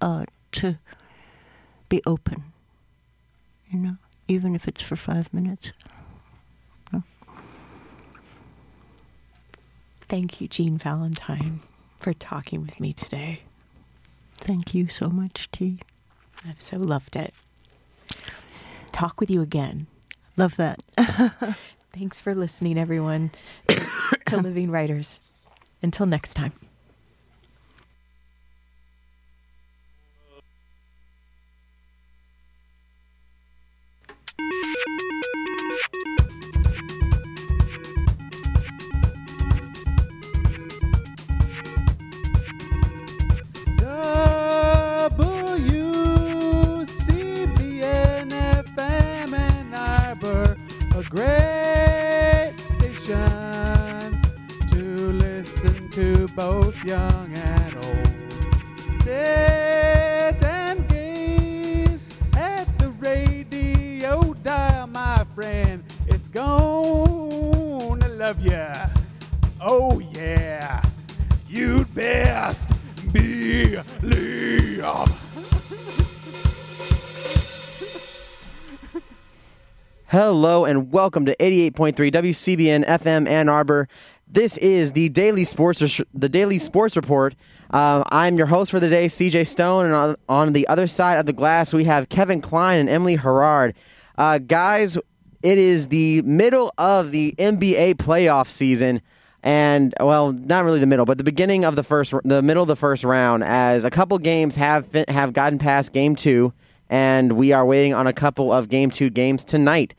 uh, to be open, you know, even if it's for five minutes. Thank you, Jean Valentine, for talking with me today. Thank you so much, T. I've so loved it. Talk with you again. Love that. (laughs) Thanks for listening, everyone, (coughs) to Living Writers. Until next time. Both young and old. Sit and gaze at the radio dial, my friend. It's gonna love ya. Oh yeah, you'd best believe. Hello and welcome to 88.3 WCBN FM Ann Arbor. This is the daily sports the daily sports report. Uh, I'm your host for the day, CJ Stone, and on, on the other side of the glass we have Kevin Klein and Emily Herrard. Uh, guys, it is the middle of the NBA playoff season, and well, not really the middle, but the beginning of the first, the middle of the first round, as a couple games have been, have gotten past game two and we are waiting on a couple of game two games tonight.